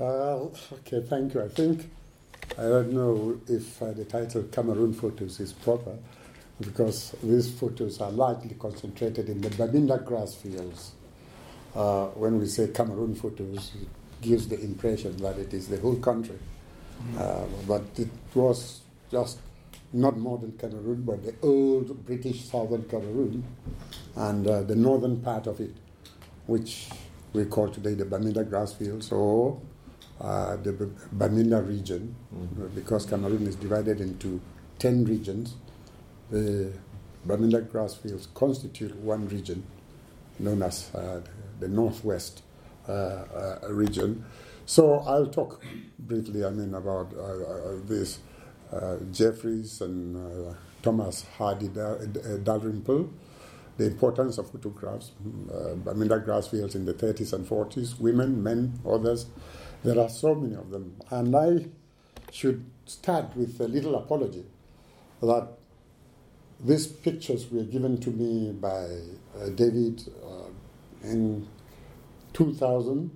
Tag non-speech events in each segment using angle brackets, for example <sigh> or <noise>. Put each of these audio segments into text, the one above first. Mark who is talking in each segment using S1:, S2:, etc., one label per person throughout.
S1: Uh, okay, thank you. I think I don't know if uh, the title Cameroon Photos is proper because these photos are largely concentrated in the Bamenda grass fields. Uh, when we say Cameroon photos, it gives the impression that it is the whole country. Uh, but it was just not modern Cameroon, but the old British southern Cameroon and uh, the northern part of it, which we call today the Bamenda grassfields or uh, the B- Bamenda region,
S2: Mm-hmm.
S1: because Cameroon is divided into 10 regions. The Bamenda grassfields constitute one region known as uh, the Northwest uh, uh, region. So I'll talk briefly, I mean, about uh, uh, this. Uh, Jeffreys and uh, Thomas Hardy Dalrymple, the importance of photographs, uh, Bamenda grassfields in the 30s and 40s, women, men, others. There are so many of them. And I should start with a little apology that these pictures were given to me by uh, David uh, in 2000,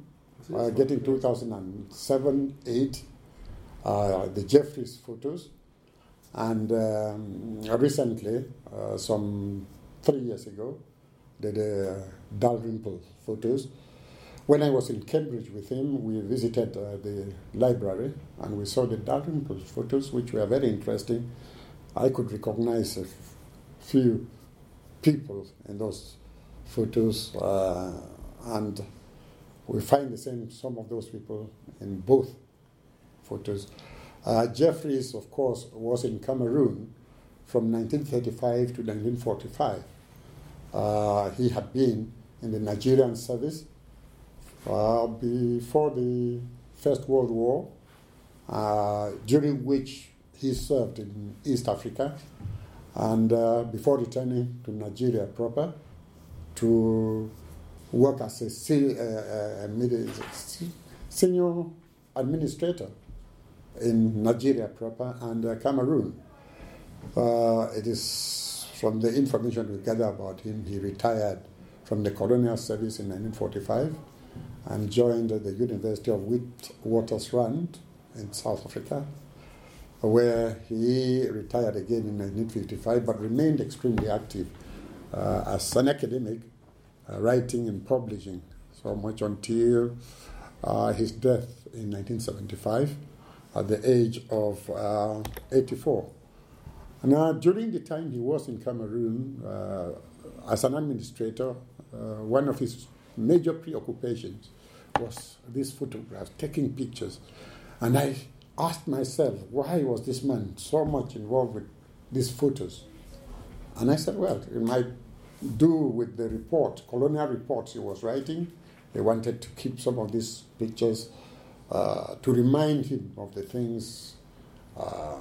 S1: uh, getting 2007 8, uh, the Jeffreys photos. And um, recently, uh, some three years ago, the, the Dalrymple photos. When I was in Cambridge with him, we visited uh, the library and we saw the Dalrymple photos, which were very interesting. I could recognize a few people in those photos, uh, and we find the same some of those people in both photos. Uh, Jeffreys, of course, was in Cameroon from 1935 to 1945. Uh, he had been in the Nigerian service uh, before the First World War, uh, during which he served in East Africa, and uh, before returning to Nigeria proper to work as a uh, uh, senior administrator in Nigeria proper and Cameroon. It is from the information we gather about him, he retired from the colonial service in 1945 and joined the University of Witwatersrand in South Africa, where he retired again in 1955 but remained extremely active uh, as an academic, uh, writing and publishing so much until uh, his death in 1975 at the age of uh, 84. Now, during the time he was in Cameroon uh, as an administrator, uh, one of his major preoccupations was these photographs, taking pictures. And I asked myself, why was this man so much involved with these photos? And I said, well, it might do with the report, colonial reports he was writing. They wanted to keep some of these pictures uh, to remind him of the things uh,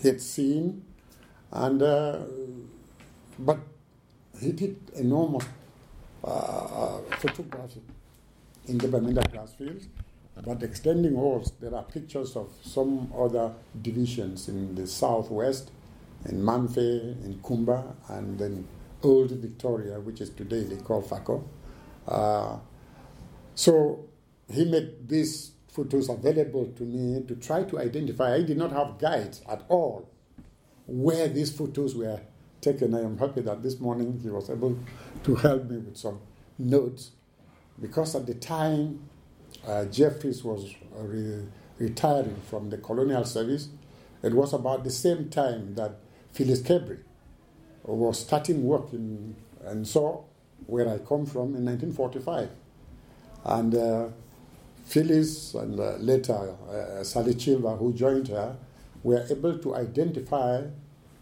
S1: he had seen. And, uh, but he did enormous uh, photography in the Bamenda grass fields. But extending also, there are pictures of some other divisions in the southwest, in Mamfe, in Kumba, and then Old Victoria, which is today they call Fako. Uh, so he made these photos available to me to try to identify. I did not have guides at all where these photos were taken. I am happy that this morning he was able to help me with some notes because at the time uh, Jeffreys was re- retiring from the colonial service, it was about the same time that Phyllis Kaberry was starting work in, and so where I come from in 1945. And uh, Phyllis and uh, later uh, Sally Chilver, who joined her, were able to identify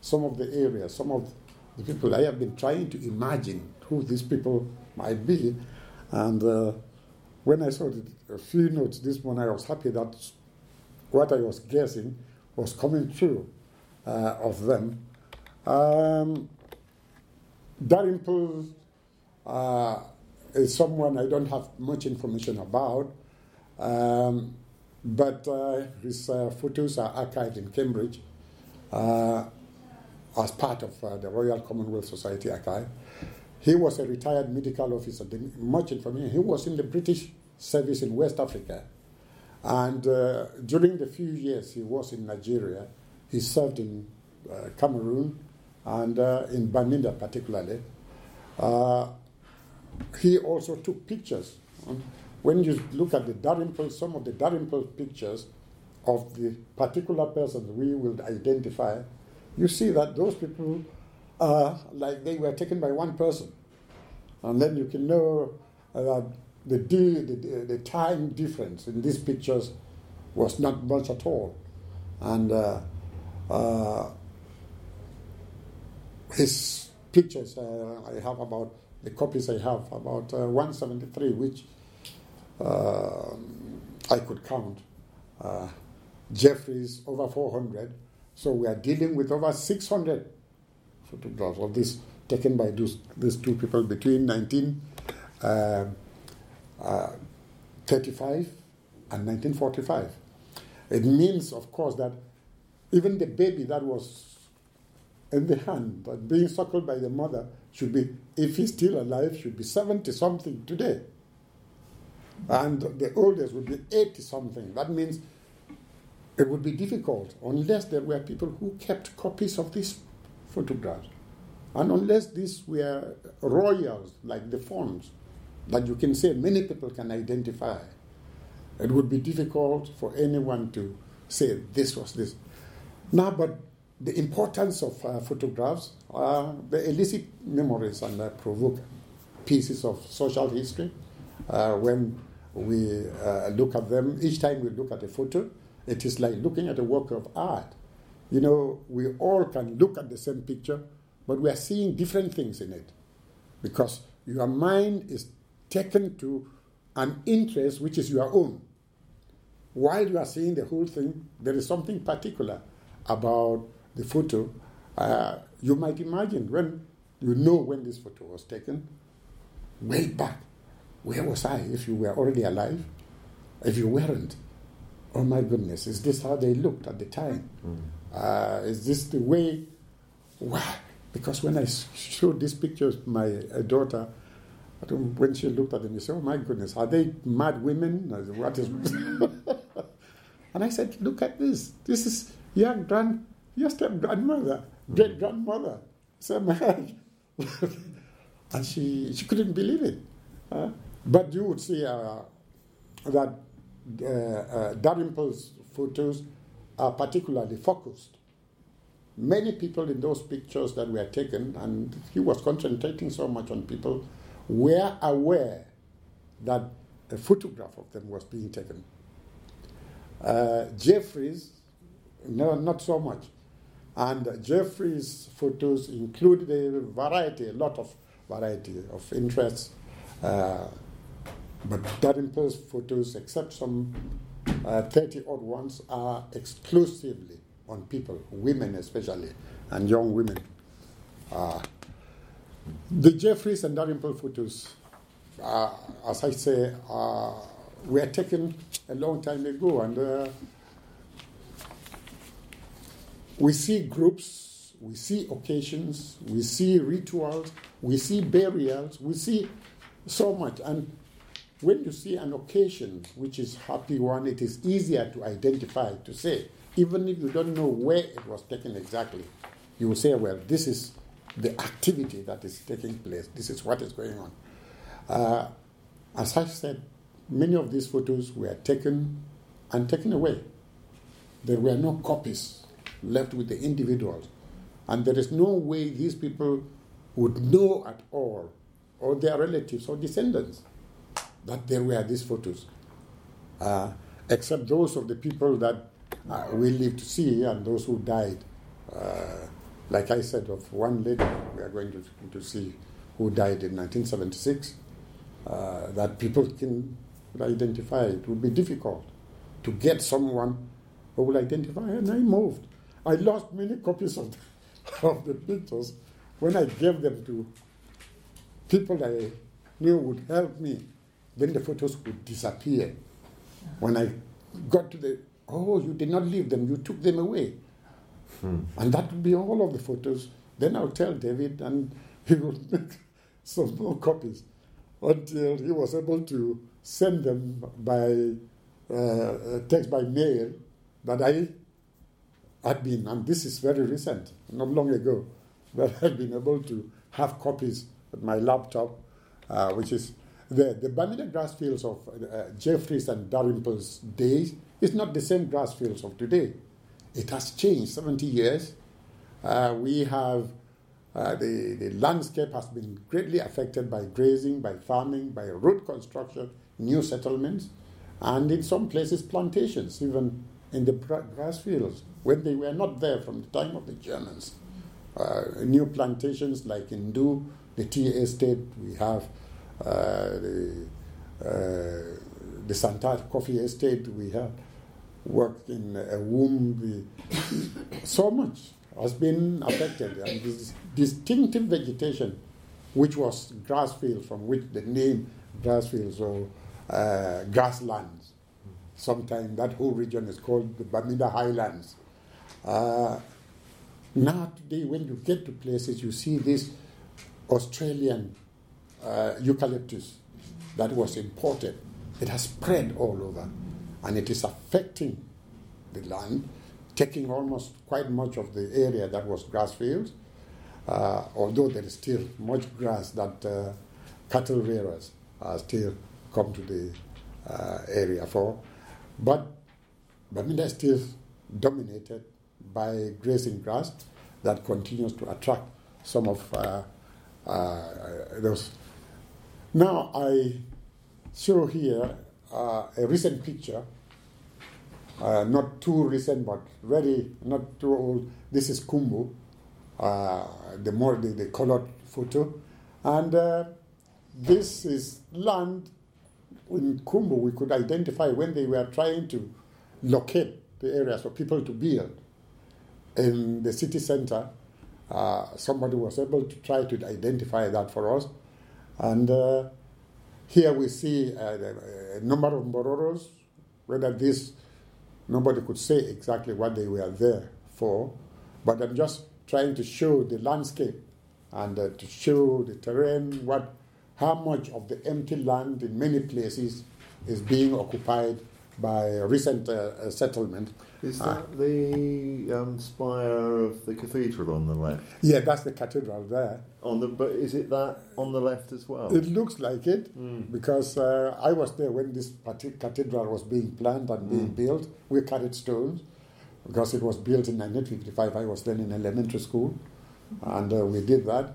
S1: some of the areas, some of the people. I have been trying to imagine who these people might be. And uh, when I saw a few notes this morning, I was happy that what I was guessing was coming true uh, of them. Um, Dalrymple uh, is someone I don't have much information about, um, but uh, his uh, photos are archived in Cambridge uh, as part of uh, the Royal Commonwealth Society archive. He was a retired medical officer, much information. He was in the British service in West Africa And uh, during the few years he was in Nigeria, he served in uh, Cameroon and uh, in Bamenda particularly. Uh, he also took pictures. When you look at the Dalrymple, some of the Dalrymple pictures of the particular person we will identify, you see that those people are like they were taken by one person. And then you can know that the, the, the time difference in these pictures was not much at all. And uh, uh, his pictures, uh, I have about, the copies I have, about uh, 173, which uh, I could count. Uh, Jeffreys, over 400. So we are dealing with over 600 photographs of this taken by those, these two people between 1935 uh, and 1945. It means, of course, that even the baby that was in the hand, but being suckled by the mother, should be, if he's still alive, should be 70 something today. And the oldest would be 80 something. That means it would be difficult unless there were people who kept copies of these photographs. And unless these were royals, like the Fons, that you can say many people can identify, it would be difficult for anyone to say this was this. Now, but the importance of uh, photographs, uh, they elicit memories and uh, provoke pieces of social history. Uh, when we uh, look at them, each time we look at a photo, it is like looking at a work of art. You know, we all can look at the same picture, but we are seeing different things in it because your mind is taken to an interest which is your own. While you are seeing the whole thing, there is something particular about the photo. Uh, you might imagine when you know when this photo was taken, way back. Where was I if you were already alive? If you weren't, oh my goodness, is this how they looked at the time? Mm. Uh, is this the way? Why? Because when I showed these pictures to my uh, daughter, when she looked at them, she said, oh my goodness, are they mad women? <laughs> What is. <laughs> and I said, look at this. This is your, grand, your step grandmother, mm. great grandmother. So my <laughs> and she, she couldn't believe it. Uh, but you would see uh, that uh, uh, Dalrymple's photos are particularly focused. Many people in those pictures that were taken, and he was concentrating so much on people, were aware that a photograph of them was being taken. Uh, Jeffreys, no, not so much. And Jeffreys' photos include a variety, a lot of variety of interests. Uh, but Dalrymple's photos, except some uh, 30 odd ones, are exclusively on people, women especially, and young women. Uh, the Jeffreys and Dalrymple photos, uh, as I say, uh, were taken a long time ago, and uh, we see groups, we see occasions, we see rituals, we see burials, we see so much. And when you see an occasion which is happy one, it is easier to identify, to say, even if you don't know where it was taken exactly, you will say, well, this is the activity that is taking place, this is what is going on. Uh, as I said, many of these photos were taken and taken away. There were no copies left with the individuals. And there is no way these people would know at all, or their relatives or descendants, that there were these photos, uh, except those of the people that uh, we live to see and those who died. Uh, like I said, of one lady we are going to, to see who died in 1976, uh, that people can identify. It would be difficult to get someone who will identify, and I moved. I lost many <laughs> copies of the, of the pictures when I gave them to people I knew would help me then the photos would disappear. When I got to the, oh, you did not leave them, you took them away. Hmm. And that would be all of the photos. Then I'll tell David, and he would <laughs> make some more copies until he was able to send them by uh, text by mail that I had been, and this is very recent, not long ago, that I've been able to have copies at my laptop, uh, which is the, the Bamenda grass fields of uh, Jeffries and Dalrymple's days is not the same grass fields of today. It has changed 70 years. Uh, we have uh, the, the landscape has been greatly affected by grazing, by farming, by road construction, new settlements, and in some places plantations, even in the grass fields, when they were not there from the time of the Germans. Uh, new plantations like in Ndu, the tea estate, we have the, uh, the Santa Coffee Estate, we have worked in a womb, so much has been affected. And this distinctive vegetation, which was grass fields, from which the name grass fields or uh, grasslands. Sometimes that whole region is called the Bamenda Highlands. Uh, now, today, when you get to places, you see this Australian uh, eucalyptus that was imported. It has spread all over and it is affecting the land taking almost quite much of the area that was grass fields, uh, although there is still much grass that uh, cattle rearers are still come to the uh, area for. But Bamenda is still dominated by grazing grass that continues to attract some of uh, uh, those. Now I show here uh, a recent picture uh, not too recent, but very not too old. This is Kumbo, uh, the more the, the, colored photo, and uh, this is land in Kumbo we could identify when they were trying to locate the areas for people to build. In the city center, uh, somebody was able to try to identify that for us, and uh, here we see uh, a number of mbororos, whether this Nobody could say exactly what they were there for, but I'm just trying to show the landscape and uh, to show the terrain, what, how much of the empty land in many places is being occupied by recent uh, uh settlement.
S2: Is that uh, the um, spire of the cathedral on the left?
S1: Yeah, that's the cathedral there.
S2: On the, but is it that on the left as well?
S1: It looks like it mm. because uh, I was there when this cathedral was being planned and mm. being hmm. built. We carried stones because it was built in 1955. I was then in elementary school, and uh, we did that,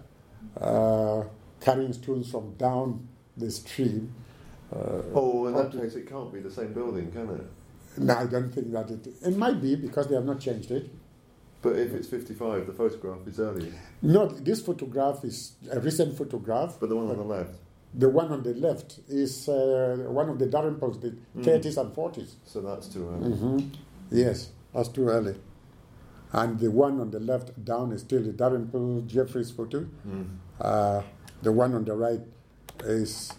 S1: uh, carrying stones from down the stream.
S2: Uh, oh, in that case, it can't be the same building, can it?
S1: No, I don't think that it. It might be because they have not changed it.
S2: But if it's 55, the photograph is earlier.
S1: No, this photograph is a recent photograph.
S2: But the one on the left?
S1: The one on the left is uh, one of the Dalrymples, the mm. 30s and 40s.
S2: So that's too early.
S1: Mm-hmm. Yes, that's too early. And the one on the left down is still the Dalrymple Jeffreys photo. Mm. Uh, the one on the right is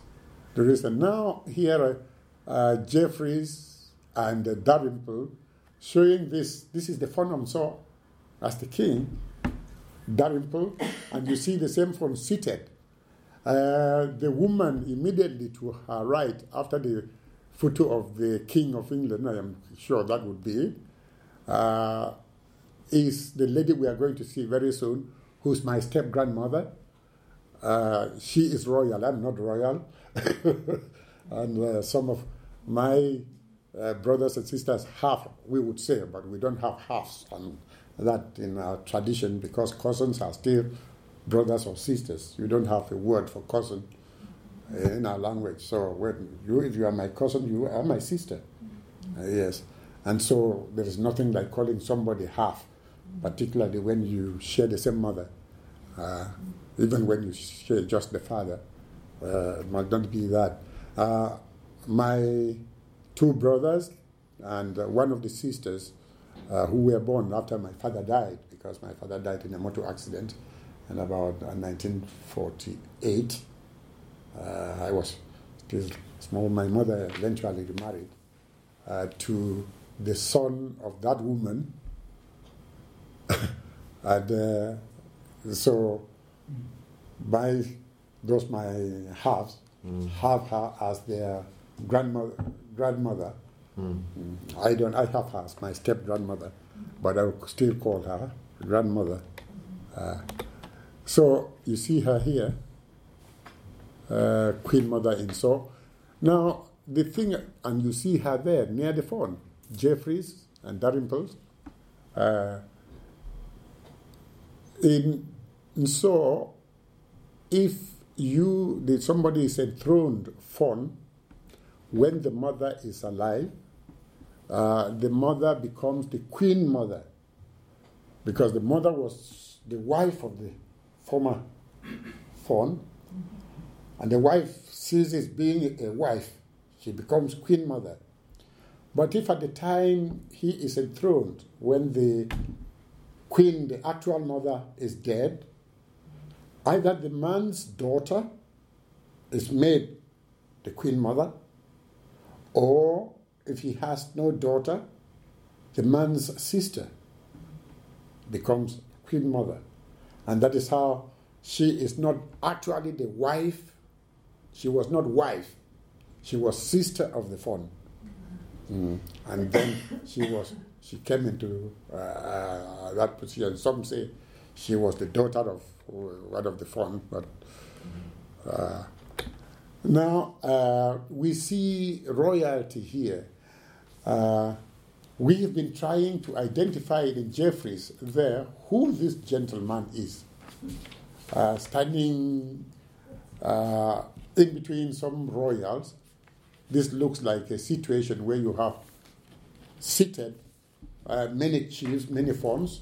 S1: the recent. Now, here, uh, Jeffreys and uh, showing this. This is the Fonham saw as the king, Dalrymple, and you see the same from seated. Uh, the woman immediately to her right, after the photo of the King of England, I am sure that would be uh, is the lady we are going to see very soon, who's my step grandmother. Uh, she is royal, I'm not royal. <laughs> and uh, some of my uh, brothers and sisters half, we would say, but we don't have halves and that in our tradition because cousins are still brothers or sisters. You don't have a word for cousin in our language. So when you, if you are my cousin, you are my sister. Uh, yes, and so there is nothing like calling somebody half, particularly when you share the same mother. Uh, even when you share just the father, uh, must not be that. Uh, my two brothers and uh, one of the sisters uh, who were born after my father died, because my father died in a motor accident in about 1948. Uh, I was still small. My mother eventually remarried uh, to the son of that woman. <laughs> and uh, so my those my halves mm. have her as their grandmother grandmother
S2: Mm.
S1: I don't. I have her as my step grandmother, but I still call her grandmother. Uh, so you see her here, uh, Queen Mother in Nso. Now the thing, and you see her there near the Fon, Jeffreys and Dalrymples. Uh, in, in Nso, if you, the, somebody is enthroned Fon, when the mother is alive, uh, the mother becomes the queen mother. Because the mother was the wife of the former Fon, and the wife ceases being a wife, she becomes queen mother. But if at the time he is enthroned, when the queen, the actual mother, is dead, either the man's daughter is made the queen mother, or if he has no daughter, the man's sister becomes queen mother. And that is how she is not actually the wife, she was not wife, she was sister of the Fon. Mm. And then she was she came into uh, uh, that position. Some say she was the daughter of one of the Fon, but uh, now uh, we see royalty here. Uh, we have been trying to identify in Jeffreys there who this gentleman is, uh, standing in between some royals. This looks like a situation where you have seated uh, many chiefs, many Fons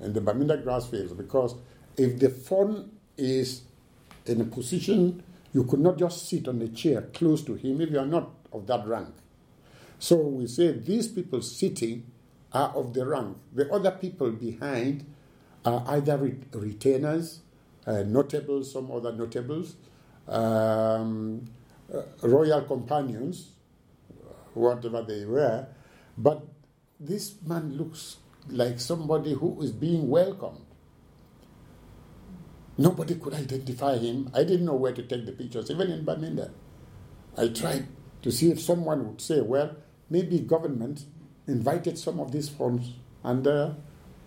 S1: in the Bamenda grass fields because if the Fon is in a position, you could not just sit on a chair close to him if you are not of that rank. So we say these people sitting are of the rank. The other people behind are either re- retainers, uh, notables, some other notables, um, uh, royal companions, whatever they were, but this man looks like somebody who is being welcomed. Nobody could identify him. I didn't know where to take the pictures, even in Bamenda. I tried to see if someone would say, well, maybe government invited some of these Fons, and uh,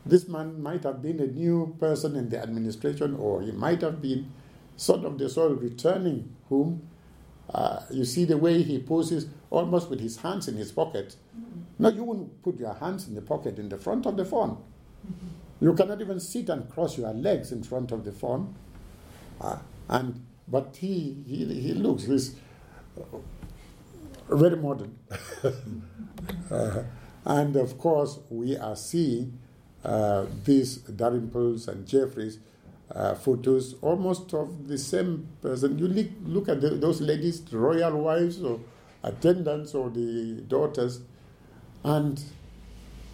S1: this man might have been a new person in the administration, or he might have been sort of the soul returning whom uh, you see the way he poses almost with his hands in his pocket. No, you wouldn't put your hands in the pocket in the front of the Fon. You cannot even sit and cross your legs in front of the Fon. Uh, and but he, he he looks he's very modern. <laughs> uh, and of course, we are seeing uh, these Dalrymples and Jeffreys uh, photos almost of the same person. You look, look at the, those ladies, the royal wives or attendants or the daughters, and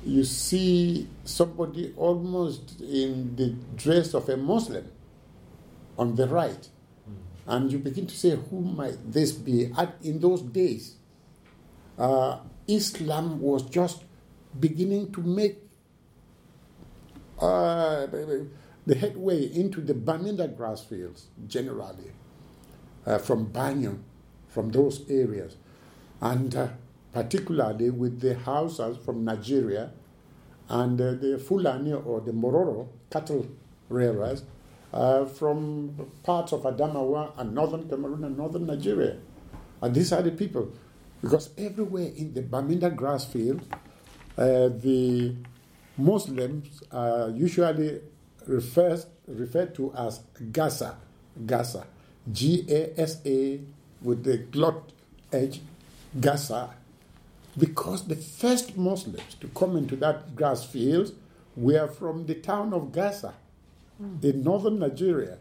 S1: you see somebody almost in the dress of a Muslim on the right. And you begin to say, who might this be? At, in those days, uh, Islam was just beginning to make uh, the headway into the Bamenda grass fields generally, uh, from Banyo, from those areas. And uh, particularly with the Hausas from Nigeria and uh, the Fulani or the Mbororo cattle rearers uh, from parts of Adamawa and northern Cameroon and northern Nigeria. And these are the people. Because everywhere in the Bamenda grass field, uh, the Muslims are usually refers, referred to as Gasa, Gasa, G A S A with the glot edge, Gasa, because the first Muslims to come into that grass field were from the town of Gaza mm. in northern Nigeria.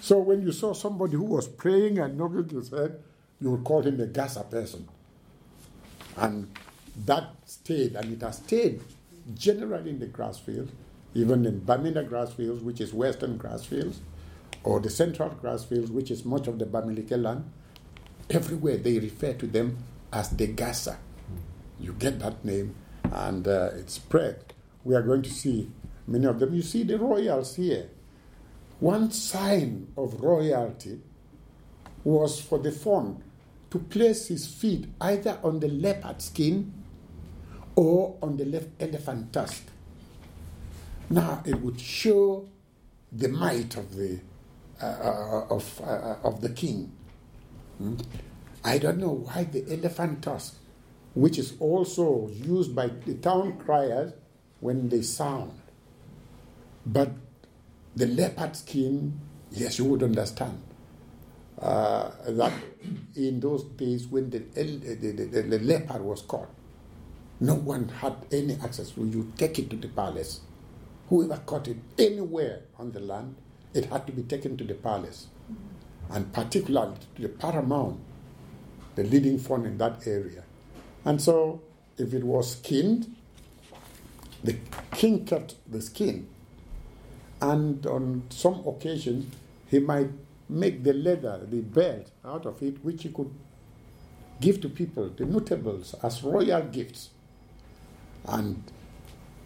S1: So when you saw somebody who was praying and nodding his head, you would call him a Gaza person. And that stayed, and it has stayed generally in the grass field, even in Bamenda grass fields, which is western grass fields, or the central grass fields, which is much of the Bamileke land. Everywhere they refer to them as the Gaza you get that name and uh, it's spread. We are going to see many of them. You see the royals here. One sign of royalty was for the Fon to place his feet either on the leopard skin or on the left elephant tusk. Now it would show the might of the uh, uh of uh, of the king. Hmm? I don't know why the elephant tusk, which is also used by the town criers when they sound, but the leopard skin, yes, you would understand. Uh, that in those days when the, the, the, the, leopard was caught, no one had any access. You take it to the palace, whoever caught it anywhere on the land, it had to be taken to the palace, and particularly to the paramount, the leading Fon in that area. And so, if it was skinned, the king kept the skin, and on some occasions, he might make the leather, the belt out of it, which he could give to people, the notables, as royal gifts. And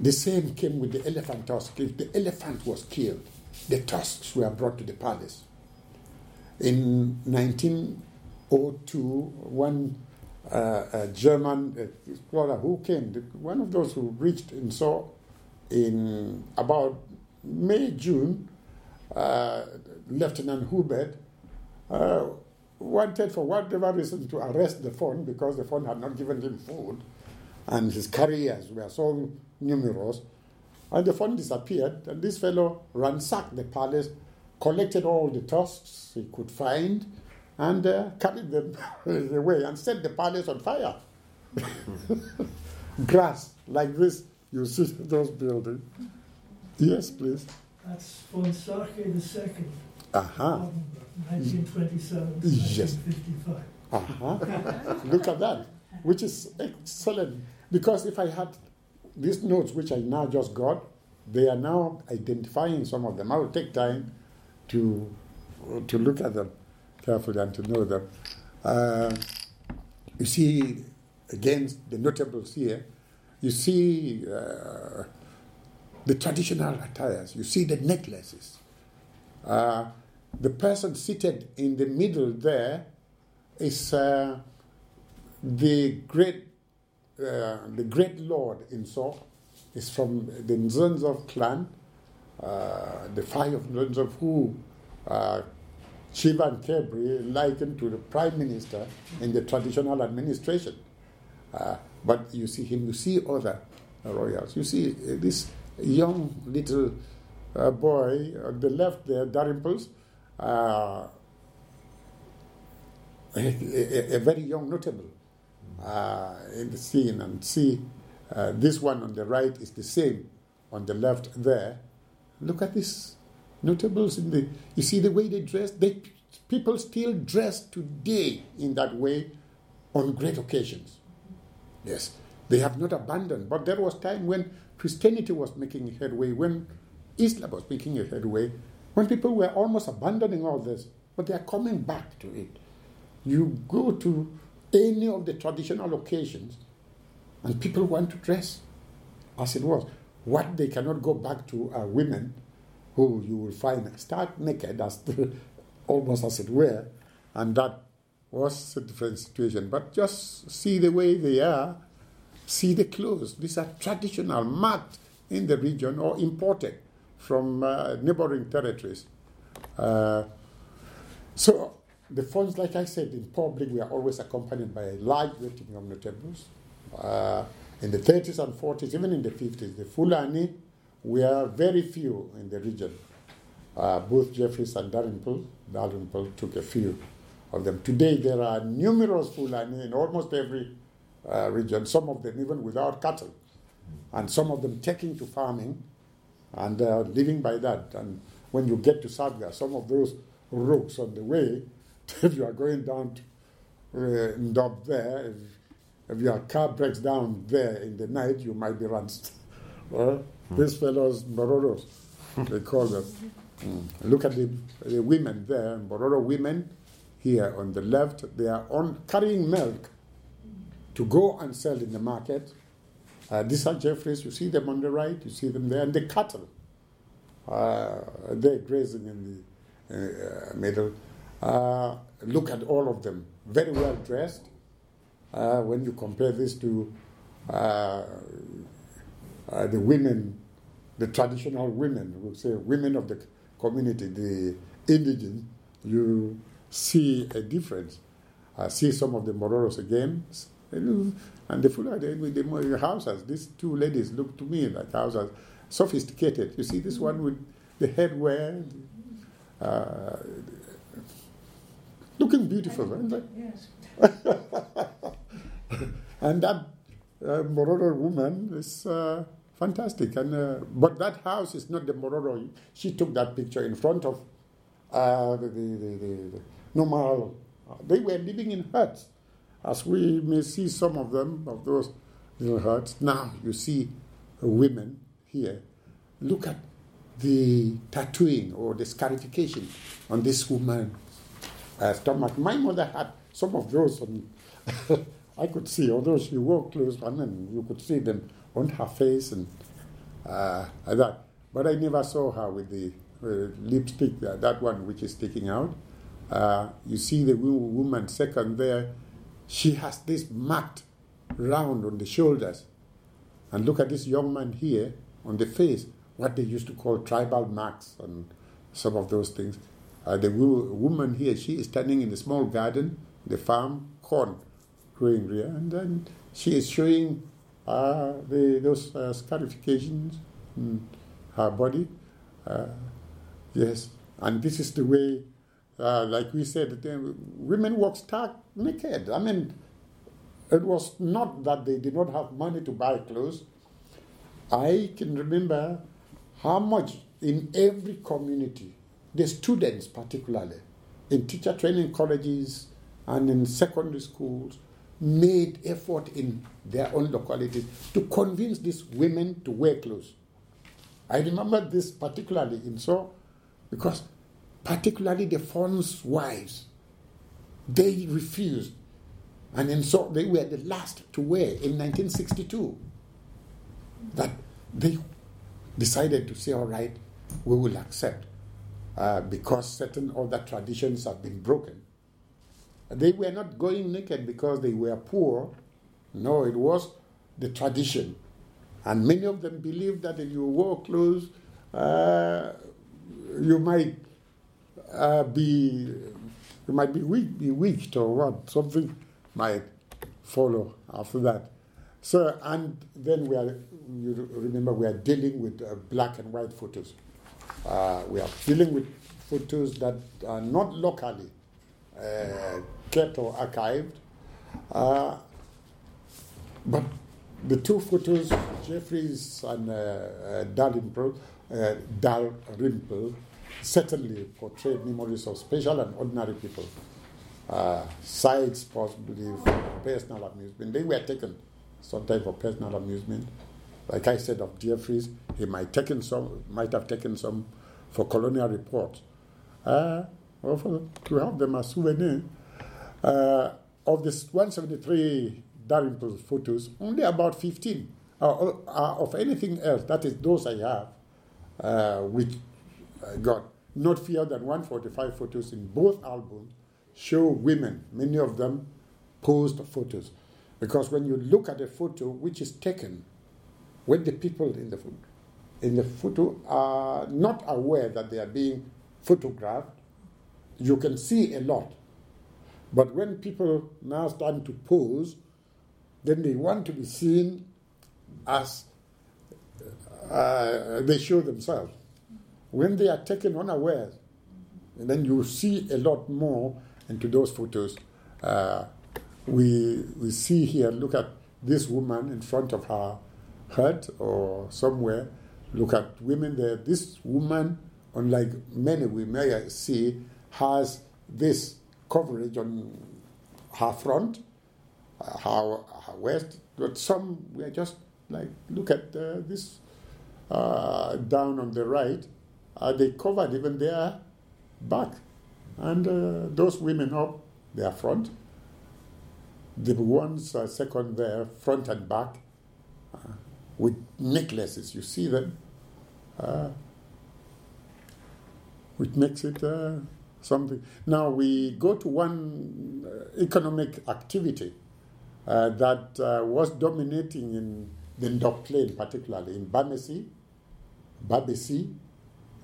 S1: the same came with the elephant tusk. If the elephant was killed, the tusks were brought to the palace. In 1902, one uh, a German explorer who came, one of those who reached and saw in about May, June, uh, Lieutenant Hubert uh, wanted, for whatever reason, to arrest the Fon because the Fon had not given him food and his carriers were so numerous. And the Fon disappeared, and this fellow ransacked the palace, collected all the tusks he could find, and uh, carried them away <laughs> and set the palace on fire. <laughs> Grass like this, you see <laughs> those buildings. Yes, please.
S3: That's von Sarke II.
S1: Uh-huh.
S3: 1927
S1: yes.
S3: 1955.
S1: Uh-huh. Look at that, which is excellent. Because if I had these notes, which I now just got, they are now identifying some of them. I will take time to, to look at them carefully and to know them. Uh, you see, again, the notables here, you see uh, the traditional attires, you see the necklaces. Uh, the person seated in the middle there is uh, the great uh, the great lord in Nso is from the Nzonzo clan, uh, the five of Nzonzo who uh, Chivan Kebri likened to the prime minister in the traditional administration. Uh, but you see him, you see other royals. You see uh, this young little uh, boy on the left there, Dalrymples, uh, a, a, a, very young notable uh, in the scene, and see uh, this one on the right is the same on the left there. Look at this notables in the. You see the way they dress. They people still dress today in that way on great occasions. Yes, they have not abandoned. But there was time when Christianity was making headway, when Islam was making a headway, when people were almost abandoning all this, but they are coming back to it. You go to any of the traditional occasions, and people want to dress as it was. What they cannot go back to are women who you will find stark naked, as <laughs> almost as it were, and that was a different situation. But just see the way they are, see the clothes. These are traditional, marked in the region or imported from uh, neighboring territories. Uh, so the Fons, like I said, in public, we are always accompanied by a large weighting of notables. Uh, in the 30s and 40s, even in the 50s, the Fulani were very few in the region. Uh, both Jeffreys and Dalrymple, Dalrymple took a few of them. Today, there are numerous Fulani in almost every uh, region, some of them even without cattle, and some of them taking to farming and uh, living by that. And when you get to Sabga, some of those roads on the way, <laughs> if you are going down to uh, there, if, if your car breaks down there in the night, you might be ransacked. Well. <laughs> These fellows, Bororos, they call them. Look at the, the women there, Bororo women here on the left, they are on carrying milk to go and sell in the market uh, these are Jeffreys. You see them on the right. You see them there, and the cattle. Uh, they're grazing in the uh, middle. Uh, look at all of them, very well dressed. Uh, when you compare this to uh, the women, the traditional women, we say women of the community, the indigenous, you see a difference. I see some of the Mbororos again, and the Fulani with the Hausas. These two ladies look to me like Hausas, sophisticated. You see this one with the headwear, uh, looking beautiful, right?
S3: Yes. <laughs>
S1: and that uh, Mbororo woman is uh, fantastic. And uh, but that Hausa is not the Mbororo. She took that picture in front of uh, the, the, the, the normal. They were living in huts, as we may see some of them of those little huts. Now you see women here. Look at the tattooing or the scarification on this woman's uh, stomach. My mother had some of those on. <laughs> I could see, although she wore clothes and you could see them on her face and uh, like that. But I never saw her with the uh, lipstick, uh, that one which is sticking out. Uh, you see the woman second there, she has this marked round on the shoulders. And look at this young man here on the face, what they used to call tribal marks and some of those things. Uh, the wo- woman here, she is standing in a small garden, the farm, corn growing there, and then she is showing uh, the, those uh, scarifications in her body. Uh, yes, and this is the way, uh, like we said, the women walk stark naked. I mean, it was not that they did not have money to buy clothes. I can remember how much in every community, the students particularly, in teacher training colleges and in secondary schools, made effort in their own localities to convince these women to wear clothes. I remember this particularly in Nso because particularly the Fon's wives, they refused. And in Nso they were the last to wear in 1962. That they decided to say, all right, we will accept uh, because certain other traditions have been broken. They were not going naked because they were poor. No, it was the tradition. And many of them believed that if you wore clothes, uh, you might uh, be you might be weak, bewitched or what, something might follow after that. So, and then we are, you remember, we are dealing with uh, black and white photos. Uh, we are dealing with photos that are not locally uh, kept or archived. Uh, but the two photos, Jeffreys and uh, uh, Dalrymple, uh, Dalrymple, certainly portrayed memories of special and ordinary people. Uh, sites possibly for personal amusement. They were taken sometimes for personal amusement. Like I said of Jeffreys, he might taken some, might have taken some for colonial reports. Uh, or for, to have them as souvenir. Uh, of this 173 Dalrymple photos, only about 15 uh, uh, of anything else, that is those I have, uh, which I got not fewer than 145 photos in both albums, show women, many of them posed photos. Because when you look at a photo which is taken when the people in the in the photo are not aware that they are being photographed, you can see a lot. But when people now start to pose, then they want to be seen as uh, they show themselves. When they are taken unawares, then you see a lot more into those photos. Uh, we, we see here, look at this woman in front of her hut or somewhere. Look at women there. This woman, unlike many we may see, has this coverage on her front, uh, her, her waist, but some were just like, look at uh, this uh, down on the right, uh, they covered even their back. And uh, those women up their front, the ones uh, second there, front and back, with necklaces, you see them, which makes it something. Now we go to one uh, economic activity uh, that uh, was dominating in the Ndop Plain, particularly in Bamesi, Babesi,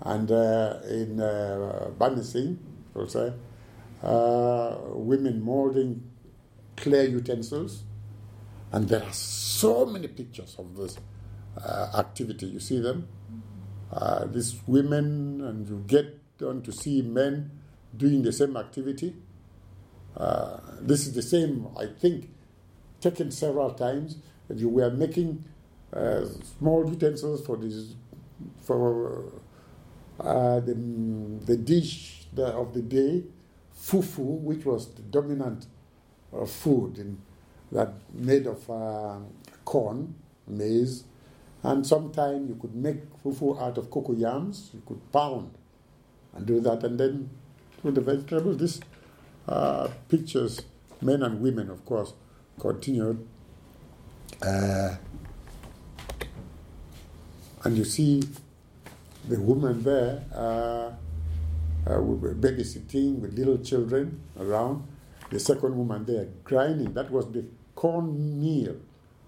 S1: and uh, in uh, Bamesi, also, uh, women molding clay utensils. And there are so many pictures of this uh, activity. You see them? These women, and you get on to see men doing the same activity. Uh, this is the same, I think, taken several times. You were making uh, small utensils for this, for uh, the, the dish of the day, fufu, which was the dominant uh, food in, that made of uh, corn, maize, and sometimes you could make fufu out of cocoa yams. You could pound and do that, and then with the vegetables, these uh, pictures, men and women, of course, continued. Uh, and you see the woman there uh, uh, babysitting with little children around. The second woman there grinding. That was the corn meal.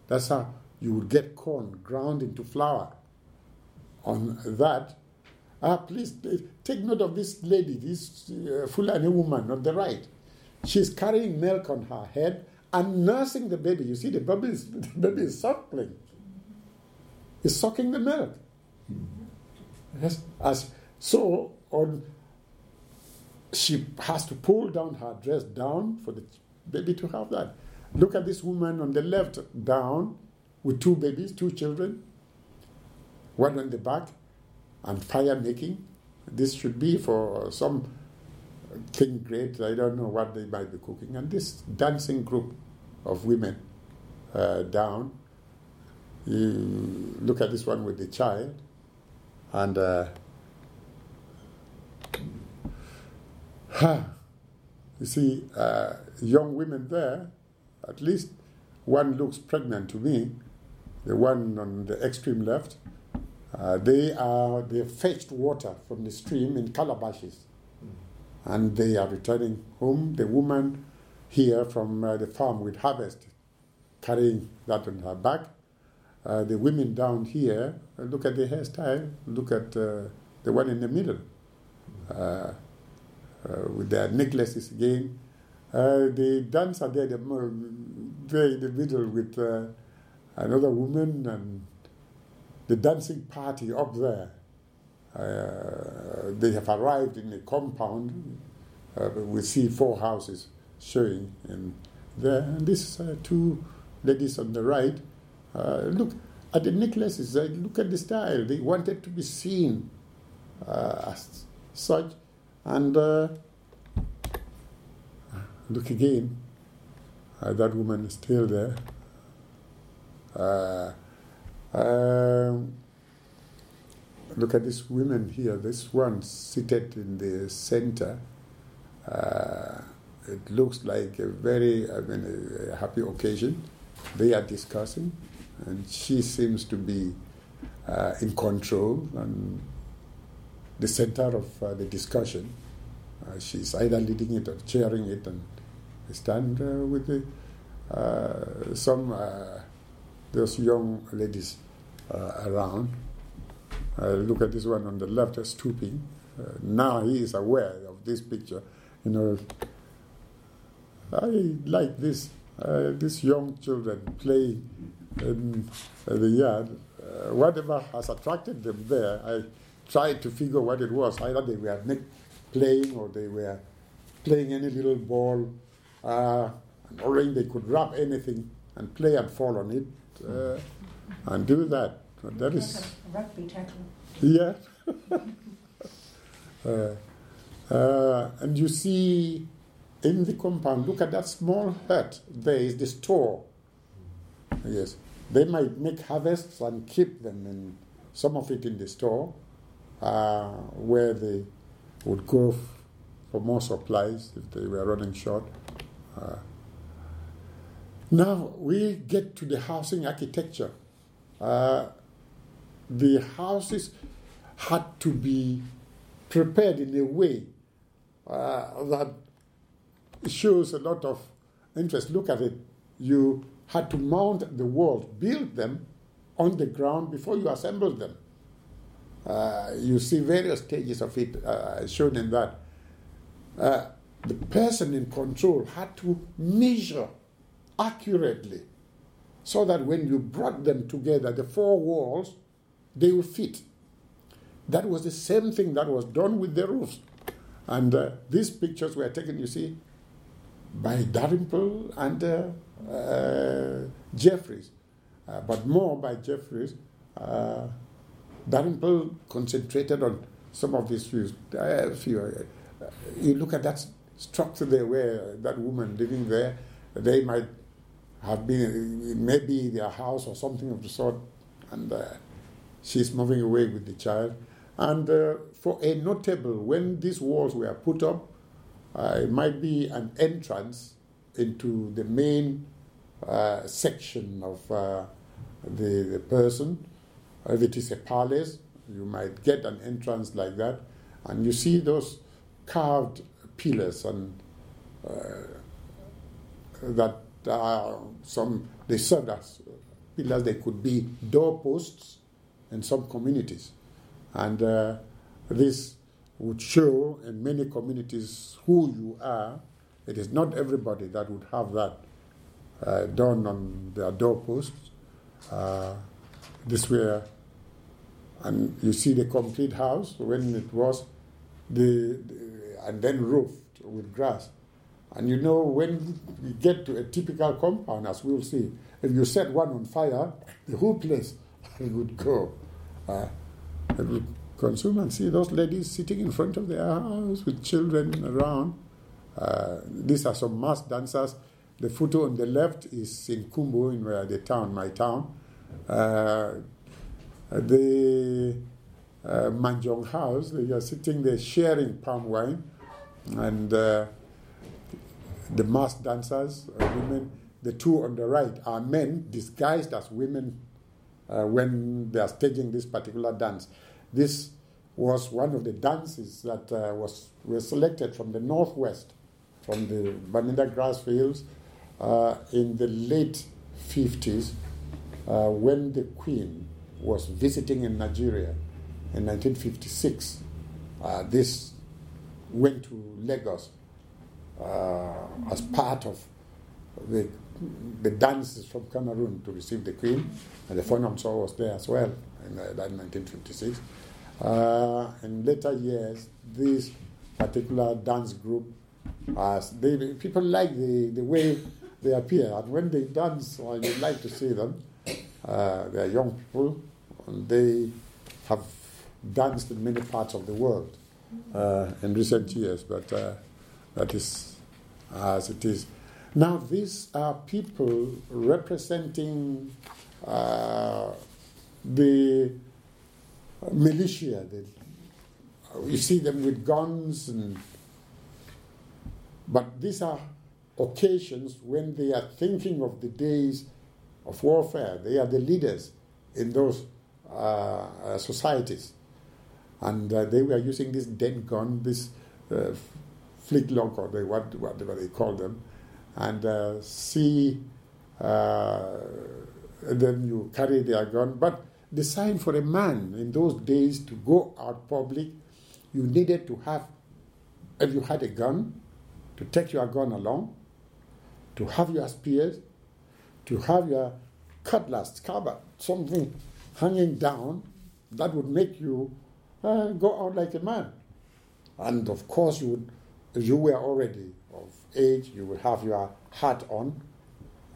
S1: That's how you would get corn ground into flour. On that, ah, please take note of this lady, this uh, Fulani woman on the right. She's carrying milk on her head and nursing the baby. You see, the baby is, <laughs> the baby is suckling. Is sucking the milk. Yes, as so on. She has to pull down her dress down for the baby to have that. Look at this woman on the left down with two babies, two children, one on the back, and fire making. This should be for some thing great. I don't know what they might be cooking. And this dancing group of women uh, down. You look at this one with the child, and uh, you see uh, young women there. At least one looks pregnant to me. The one on the extreme left, uh, they are they fetched water from the stream in calabashes, and they are returning home. The woman here from uh, the farm with harvest, carrying that on her back. Uh, the women down here, uh, look at the hairstyle, look at uh, the one in the middle uh, uh, with their necklaces again. the dancer there, the, there in the middle with another woman and the dancing party up there. they have arrived in a compound. we see four houses showing in there. And these uh, two ladies on the right, uh, look at the necklaces, uh, look at the style. They wanted to be seen uh, as such. And uh, look again, uh, that woman is still there. Um, look at this woman here. This one seated in the center. Uh, it looks like a very, I mean, a, happy occasion. They are discussing, and she seems to be uh, in control and the center of uh, the discussion. Uh, she's either leading it or chairing it, and stand uh, with the, uh, some uh, those young ladies around. look at this one on the left, stooping. now he is aware of this picture. You know, I like this. Uh, these young children play in the yard. Uh, whatever has attracted them there, I tried to figure what it was. Either they were playing or they were playing any little ball, uh, or they could wrap anything and play and fall on it uh, and do that. That is
S4: rugby tackle.
S1: Yeah. <laughs> Uh, uh, and you see in the compound, look at that small hut. There is the store. Yes. They might make harvests and keep them in some of it in the store uh, where they would go f- for more supplies if they were running short. Uh, now we get to the housing architecture. Uh, the houses had to be prepared in a way uh, that shows a lot of interest. Look at it. You had to mount the walls, build them on the ground before you assembled them. Uh, you see various stages of it uh, shown in that. Uh, the person in control had to measure accurately so that when you brought them together, the four walls, they will fit. That was the same thing that was done with the roofs. And uh, these pictures were taken, you see, by Dalrymple and uh, uh, Jeffreys, uh, but more by Jeffreys. Uh, Dalrymple concentrated on some of these views. Uh, uh, you look at that structure there where that woman living there, they might have been, maybe their house or something of the sort, and uh, she's moving away with the child. And uh, for a notable, when these walls were put up, uh, it might be an entrance into the main uh, section of uh, the, the person. If it is a palace, you might get an entrance like that, and you see those carved pillars and uh, that are some they served as pillars. They could be doorposts in some communities, and uh, this would show in many communities who you are. It is not everybody that would have that uh, done on their doorposts. Uh, this way, and you see the complete house when it was the, the and then roofed with grass. And you know, when we get to a typical compound, as we'll see, if you set one on fire, the whole place <laughs> would go. Uh, would consume and see those ladies sitting in front of their house with children around. Uh, these are some mass dancers. The photo on the left is in Kumbo, in where the town, my town. Uh, the uh, Manjong house, they are sitting there sharing palm wine, and uh, the mass dancers, uh, women. The two on the right are men disguised as women uh, when they are staging this particular dance. This was one of the dances that uh, was were selected from the northwest, from the Bamenda grass fields, uh, in the late 50s, uh, when the Queen was visiting in Nigeria in 1956. Uh, this went to Lagos as part of the, the dances from Cameroon to receive the Queen, and the Fonamso was there as well in uh, that 1956. Uh, in later years, this particular dance group, as they, people like the, the way they appear, and when they dance, I would like to see them. Uh, they are young people, and they have danced in many parts of the world uh, in recent years, but uh, that is as it is. Now, these are people representing uh, the militia. You see them with guns, and, but these are occasions when they are thinking of the days of warfare. They are the leaders in those uh, societies. And uh, they were using this dead gun, this uh, flintlock, or they, what, whatever they call them, and uh, see, uh, and then you carry their gun. But the sign for a man in those days to go out public, you needed to have, if you had a gun, to take your gun along, to have your spears, to have your cutlass, scabbard, something hanging down that would make you uh, go out like a man. And of course, you would, you were already of age, you would have your hat on.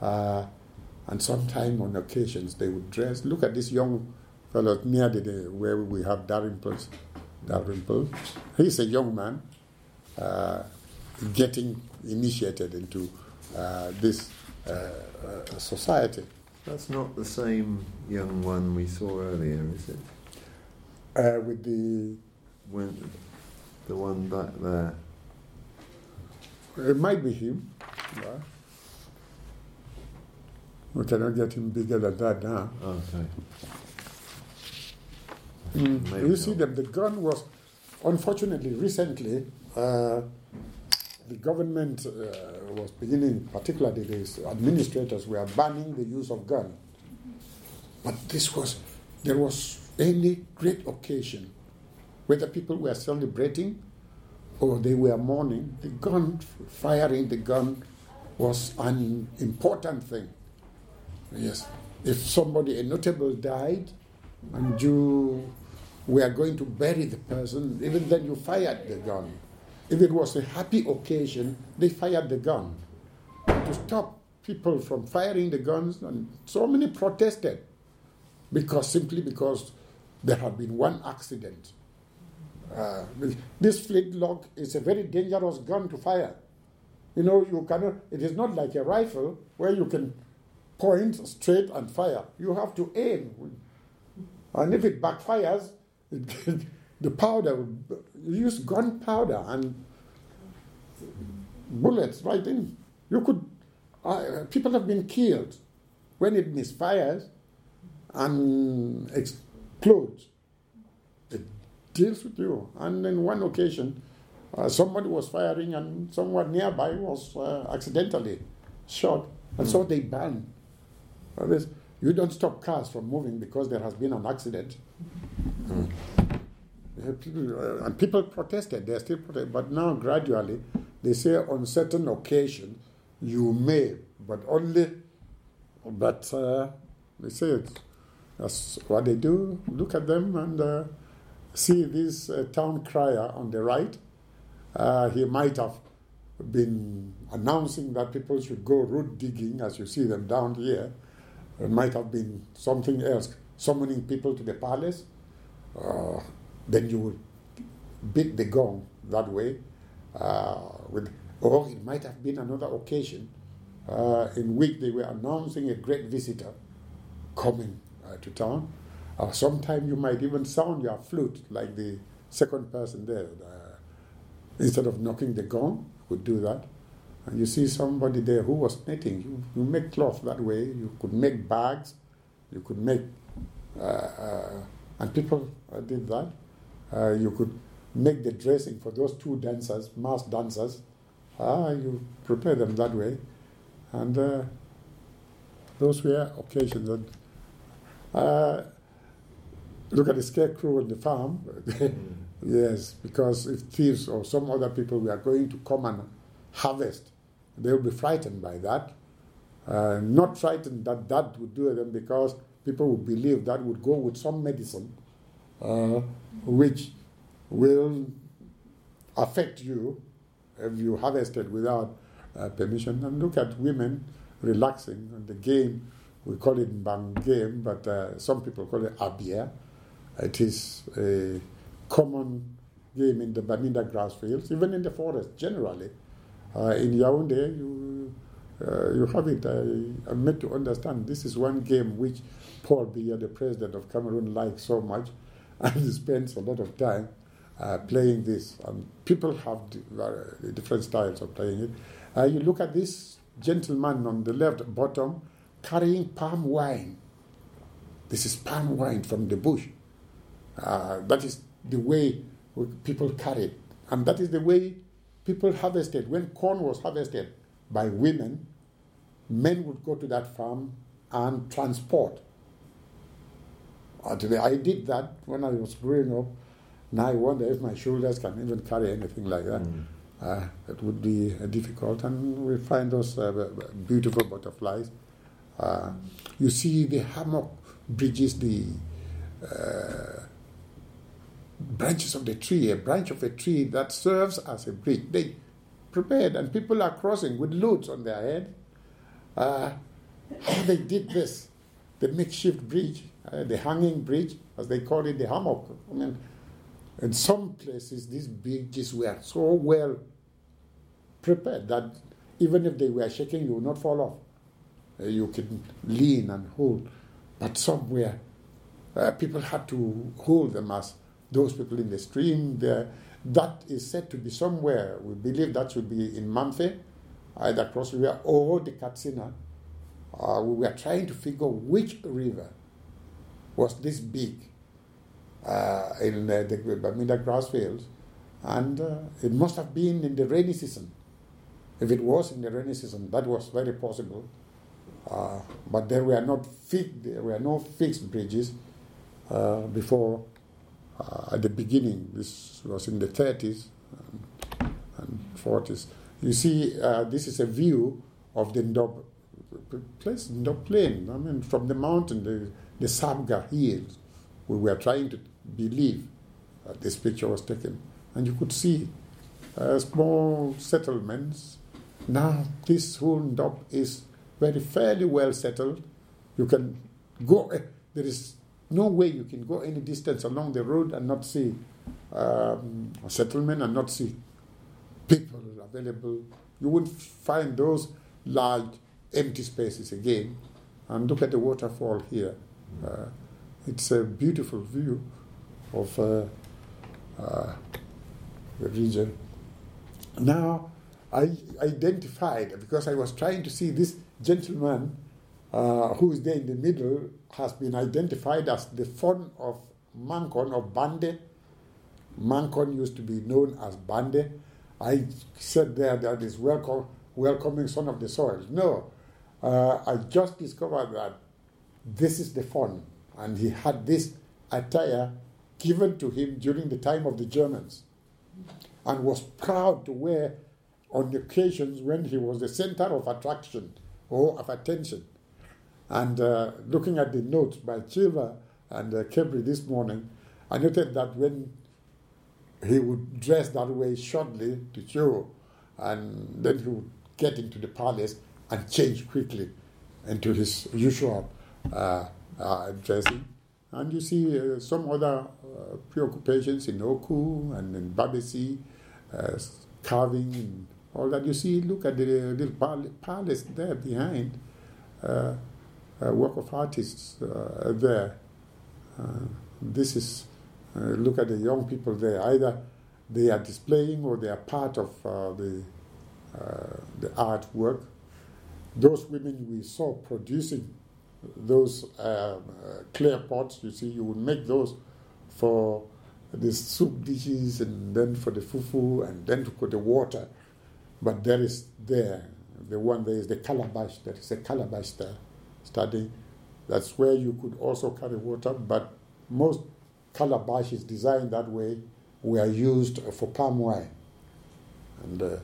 S1: Uh, and sometimes on occasions they would dress. Look at this young fellow near the where we have Dalrymple. Dalrymple. He's a young man uh, getting initiated into uh, this uh, uh, society.
S2: That's not the same young one we saw earlier, is it?
S1: Uh, with the,
S2: When the one back there.
S1: It might be him. Yeah. We cannot get him bigger than that now.
S2: Okay.
S1: Mm. You see
S2: not.
S1: them. The gun was, unfortunately, recently uh, the government uh, was beginning, particularly the administrators, were banning the use of gun. But this was, there was any great occasion, whether people were celebrating or they were mourning, the gun, firing the gun was an important thing. Yes. If somebody, a notable died, and you were going to bury the person, even then you fired the gun. If it was a happy occasion, they fired the gun. To stop people from firing the guns, and so many protested because simply because there had been one accident. Uh, this flintlock is a very dangerous gun to fire. You know, you cannot. It is not like a rifle where you can point straight and fire. You have to aim, and if it backfires, it, the powder. Use gunpowder and bullets right in. You could. Uh, people have been killed when it misfires and explodes. Deals with you. And in one occasion, uh, somebody was firing and someone nearby was uh, accidentally shot. And so they banned. Uh, you don't stop cars from moving because there has been an accident. Mm. And people protested, they're still protesting, but now gradually they say on certain occasions you may, but only, but uh, they say it. That's what they do. Look at them and uh, see this uh, town crier on the right. Uh, he might have been announcing that people should go root digging, as you see them down here. It might have been something else, summoning people to the palace. Uh, then you would beat the gong that way. Uh, with, or it might have been another occasion uh, in which they were announcing a great visitor coming uh, to town. Uh, sometimes you might even sound your flute like the second person there. Uh, instead of knocking the gong, you could do that. And you see somebody there who was knitting. You, you make cloth that way. You could make bags. You could make, uh, uh, and people uh, did that. you could make the dressing for those two dancers, mass dancers. Ah, you prepare them that way. And those were occasions that uh, look at the scarecrow on the farm. <laughs> yes, because if thieves or some other people were going to come and harvest, they will be frightened by that. Uh, not frightened that that would do them because people would believe that would go with some medicine uh, which will affect you if you harvested without uh, permission. And look at women relaxing on the game we call it bang game, but uh, some people call it abbia. It is a common game in the Bamenda grass fields, even in the forest generally. Uh, in Yaoundé, you, uh, you have it. I, am meant to understand this is one game which Paul Biya, the president of Cameroon, likes so much, <laughs> and he spends a lot of time uh, playing this. And people have different styles of playing it. Uh, you look at this gentleman on the left bottom carrying palm wine. This is palm wine from the bush. Uh, that is the way people carried. And that is the way people harvested. When corn was harvested by women, men would go to that farm and transport. I did that when I was growing up. Now I wonder if my shoulders can even carry anything like that. Mm. Uh, it would be uh, difficult, and we find those uh, beautiful butterflies uh, you see the hammock bridges, the uh, branches of the tree, a branch of a tree that serves as a bridge. They prepared, and people are crossing with loads on their head. Uh, how they did this, the makeshift bridge, uh, the hanging bridge, as they call it, the hammock. I mean, in some places, these bridges were so well prepared that even if they were shaking, you would not fall off. Uh, you could lean and hold. But somewhere, uh, people had to hold them as those people in the stream. There, that is said to be somewhere. We believe that should be in Mamfe, either Cross River or the Katsina. Uh, we were trying to figure which river was this big uh, in uh, the Bamenda grass fields. And uh, it must have been in the rainy season. If it was in the rainy season, that was very possible. Uh, but there were not fi- there were no fixed bridges uh, before uh, at the beginning. This was in the 30s and, and 40s. You see, uh, this is a view of the Ndop place, Ndop Plain. I mean, from the mountain, the, the Sabga Hills. We were trying to believe this picture was taken. And you could see uh, small settlements. Now, this whole Ndop is very fairly well settled. You can go, eh, there is no way you can go any distance along the road and not see um, a settlement and not see people available. You won't find those large empty spaces again. And look at the waterfall here. Uh, it's a beautiful view of uh, uh, the region. Now, I identified, because I was trying to see this gentleman uh, who is there in the middle, has been identified as the son of Mankon of Bande. Mankon used to be known as Bande. I said there that is welcome, welcoming son of the soil. No, uh, I just discovered that this is the Fon, and he had this attire given to him during the time of the Germans, and was proud to wear on occasions when he was the center of attraction or of attention. And uh, looking at the notes by Chilver and uh, Kaberry this morning, I noted that when he would dress that way shortly to show, and then he would get into the palace and change quickly into his usual uh, uh, dressing. And you see uh, some other uh, preoccupations in Oku and in Babessi, uh, carving and all that. You see, look at the little palace there behind, uh, Uh, work of artists uh, there. Uh, this is, look at the young people there. Either they are displaying or they are part of the, the artwork those women we saw producing those um, uh, clay pots, you see, you would make those for the soup dishes and then for the fufu and then for the water. But there is there, the one there is the calabash, there is a calabash there studying. That's where you could also carry water, but most calabash is designed that way were used for palm wine. And uh,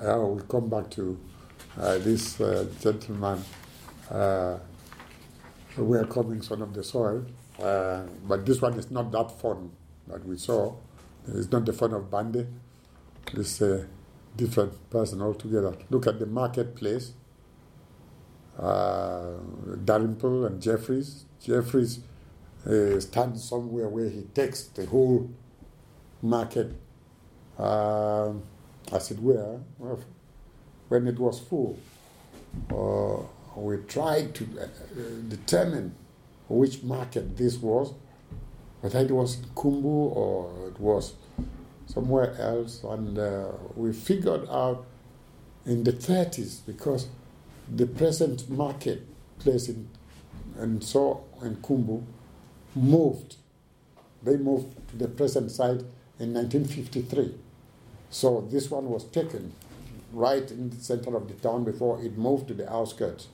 S1: I will come back to uh, this uh, gentleman uh, welcoming son of the soil. Uh, but this one is not that Fon that we saw. It's not the Fon of Bande. It's a different person altogether. Look at the marketplace. Uh, Dalrymple and Jeffreys. Jeffreys uh, stands somewhere where he takes the whole market. Uh, as it were, when it was full. Uh, we tried to uh, determine which market this was, whether it was Kumbo or it was somewhere else, and uh, we figured out in the 30s because the present market place in Nso in Kumbo moved. They moved to the present site in 1953. So this one was taken right in the center of the town before it moved to the outskirts.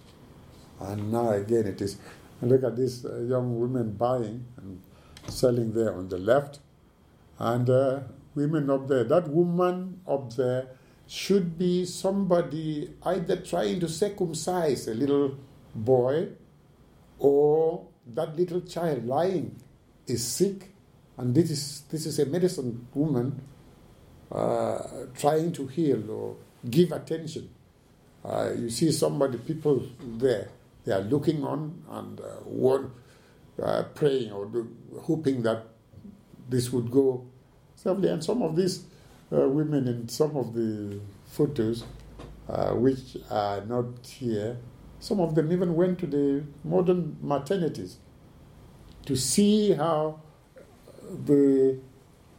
S1: And now again it is. And look at these uh, young women buying and selling there on the left, and uh, women up there. That woman up there should be somebody either trying to circumcise a little boy or that little child lying is sick and this is this is a medicine woman uh, trying to heal or give attention. Uh, you see somebody, people there, they are looking on and uh, uh, praying or do, hoping that this would go safely. And some of these uh, women in some of the photos, uh, which are not here, some of them even went to the modern maternities to see how the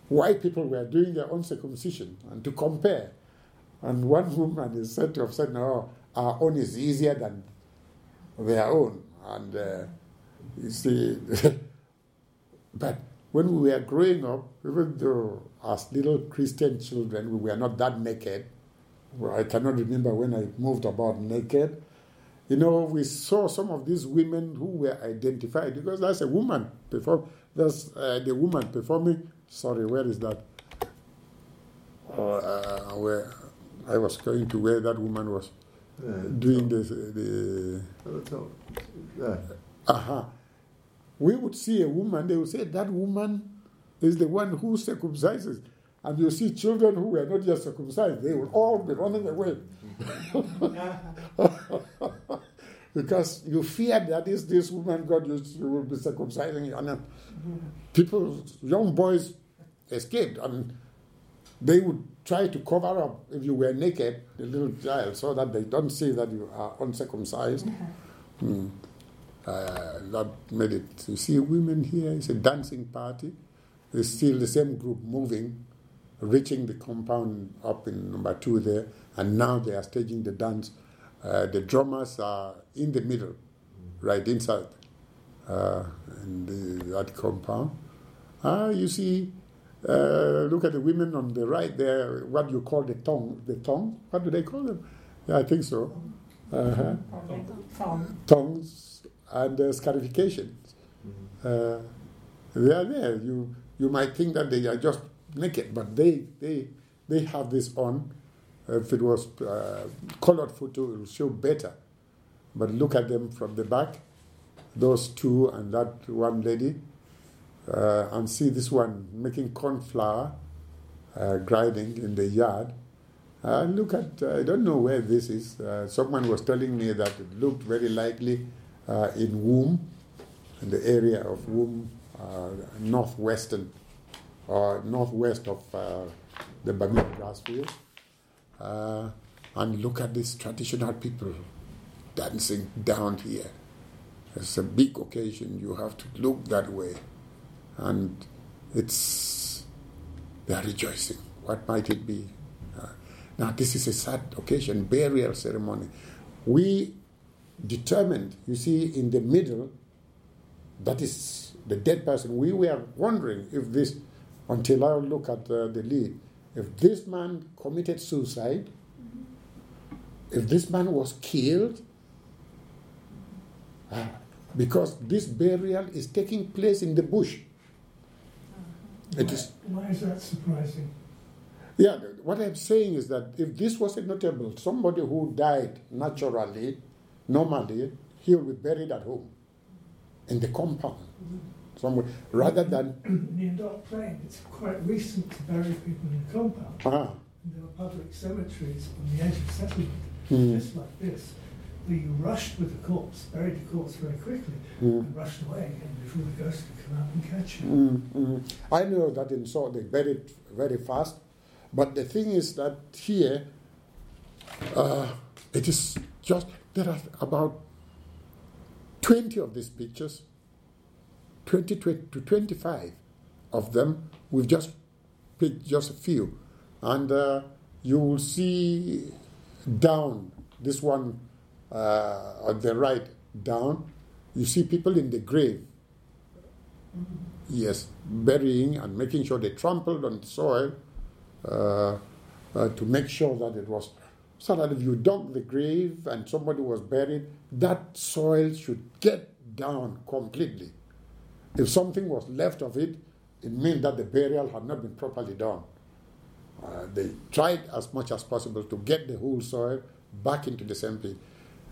S1: white people were doing their own circumcision and to compare. And one woman is said to have said, No, our own is easier than their own. And uh, you see, <laughs> but when we were growing up, even though as little Christian children we were not that naked, I cannot remember when I moved about naked. You know, we saw some of these women who were identified because that's a woman perform. That's uh, the woman performing. Sorry, where is that? Uh, where I was going to where that woman was
S2: Yeah,
S1: doing the the.
S2: At the top. There.
S1: Aha. We would see a woman, they would say that woman is the one who circumcises. And you see children who were not yet circumcised, they would all be running away. <laughs> because you fear that is this woman God you, you will be circumcising. And then people, young boys escaped. And they would try to cover up if you were naked, the little child, so that they don't see that you are uncircumcised. <laughs> Hmm. Uh, that made it. You see, women here, it's a dancing party. It's still the same group moving, reaching the compound up in number two there, and now they are staging the dance. Uh, the drummers are in the middle, right inside uh, in the, that compound. Ah, you see, uh, look at the women on the right there, what you call the tongue. The tongue? What do they call them? Yeah, I think so. Uh-huh
S4: From
S1: tongues and uh, scarifications. Uh, they are there. You you might think that they are just naked, but they they they have this on. If it was uh, colored photo, it will show better. But look at them from the back, those two and that one lady, uh, and see this one making corn flour, uh, grinding in the yard. Uh, look at, I don't know where this is. Uh, someone was telling me that it looked very likely uh, in Wum, in the area of Wum, uh, northwestern, or northwest of uh, the Bamenda grass field. Uh, and look at these traditional people dancing down here. It's a big occasion. You have to look that way. And it's, they are rejoicing. What might it be? Uh, now, this is a sad occasion, burial ceremony. We determined, you see, in the middle, that is the dead person. We were wondering if this, until I look at uh, the lead, if this man committed suicide, if this man was killed, ah, because this burial is taking place in the bush. It is
S3: Why is that surprising?
S1: Yeah, what I'm saying is that if this was a notable, somebody who died naturally, normally, he will be buried at home, in the compound, somewhere, rather than.
S3: In the Ndop Plain, it's quite recent to bury people in compound.
S1: Ah,
S3: And there were public cemeteries on the edge of settlement,
S1: Hmm.
S3: just like this, where you rushed with the corpse, buried the corpse very quickly,
S1: Hmm.
S3: and rushed away again before the ghost could come out and catch you.
S1: mm, mm. I know that in Saw they buried very fast, but the thing is that here, uh, it is just, there are about 20 of these pictures, 20 to 25 of them. We've just picked just a few. And uh, you will see down, this one uh, on the right, down, you see people in the grave. Yes, burying and making sure they trampled on the soil uh, uh, to make sure that it was so that if you dug the grave and somebody was buried, that soil should get down completely. If something was left of it, it meant that the burial had not been properly done. Uh, they tried as much as possible to get the whole soil back into the same pit.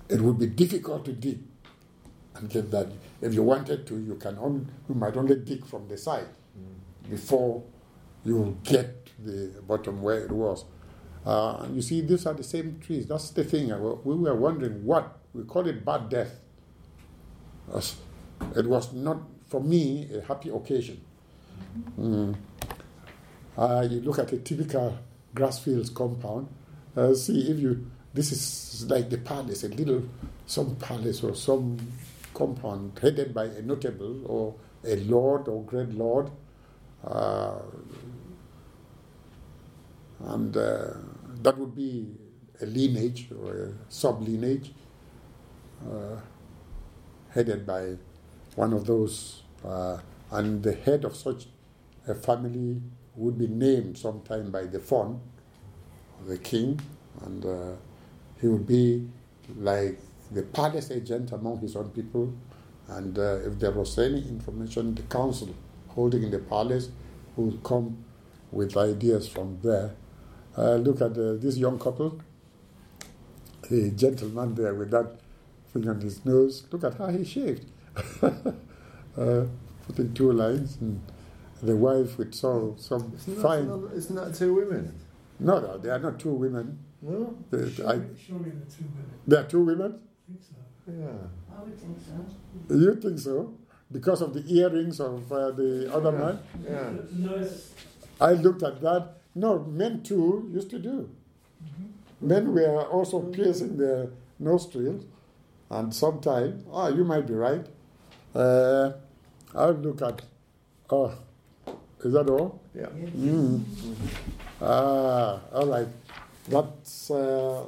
S1: It would be difficult to dig and get that. If you wanted to, you can only, you might only dig from the side before you get the bottom where it was. Uh, you see, these are the same trees. That's the thing. Uh, We were wondering what we call it bad death. It was not for me a happy occasion. Mm. Uh, you look at a typical grass fields compound. Uh, see if you this is like the palace, a little some palace or some compound headed by a notable or a lord or great lord. Uh, and uh, that would be a lineage or a sub lineage uh, headed by one of those, uh, and the head of such a family would be named sometime by the Fon, the king, and uh, he would be like the palace agent among his own people. And uh, if there was any information, the council holding in the palace would come with ideas from there. Uh, look at uh, this young couple, the gentleman there with that thing on his nose. Look at how he shaved. <laughs> uh, putting two lines, and the wife with so some
S2: Isn't that,
S1: fine.
S2: another- isn't that two women?
S1: No, no, they are not two women.
S2: No?
S1: They, I,
S3: Surely, surely the two women.
S1: they are two women.
S3: I think so.
S2: Yeah.
S4: I would think so.
S1: You think so? Because of the earrings of uh, the other
S2: Yeah.
S1: man?
S2: Yeah.
S3: No,
S1: I looked at that. No, men too used to do. Men were also piercing their nostrils, and sometimes, oh, you might be right. Uh, I'll look at, oh, is that all?
S2: Yeah.
S1: Mm. Ah, all right. That's uh,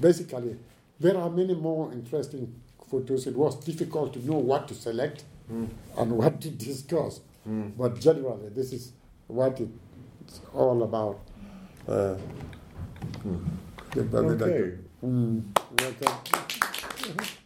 S1: basically, there are many more interesting photos. It was difficult to know what to select
S2: Mm.
S1: and what to discuss.
S2: Mm.
S1: But generally, this is what it's all about. Uh,
S2: Mm. Okay.
S1: Mm, welcome.